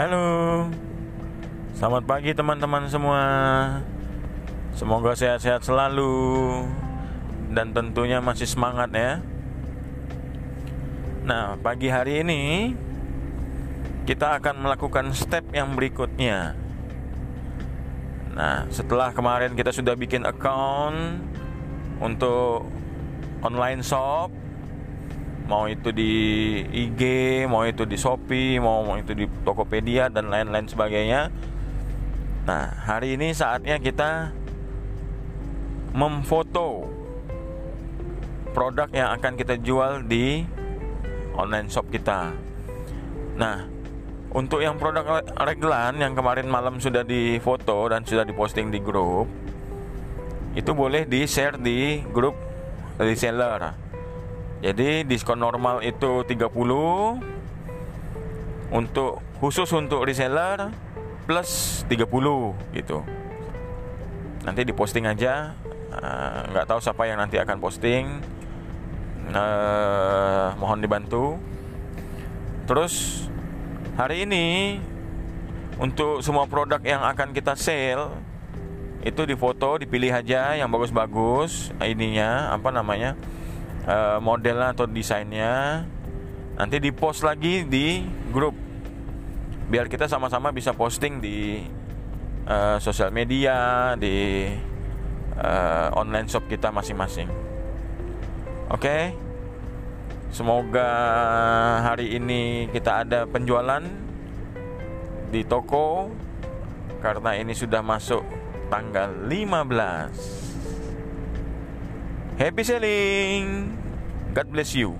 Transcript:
Halo. Selamat pagi teman-teman semua. Semoga sehat-sehat selalu Dan tentunya masih semangat ya. Nah pagi hari ini Kita akan melakukan step yang berikutnya. Nah setelah kemarin kita sudah bikin account Untuk online shop mau itu di IG, mau itu di Shopee, mau, mau itu di Tokopedia dan lain-lain sebagainya. Nah, hari ini saatnya kita memfoto produk yang akan kita jual di online shop kita. Nah, untuk yang produk reglan yang kemarin malam sudah difoto dan sudah diposting di grup, itu boleh di-share di grup reseller jadi diskon normal itu 30 untuk khusus untuk reseller plus 30 gitu. Nanti diposting aja. Eh, nggak uh, tahu siapa yang nanti akan posting. Uh, mohon dibantu. Terus hari ini untuk semua produk yang akan kita sale itu difoto, dipilih aja yang bagus-bagus ininya apa namanya uh, modelnya atau desainnya nanti di post lagi di grup. Biar kita sama-sama bisa posting di uh, sosial media di uh, online shop kita masing-masing. Oke? Okay? semoga hari ini kita ada penjualan di toko karena ini sudah masuk tanggal 15 Happy selling! God bless you.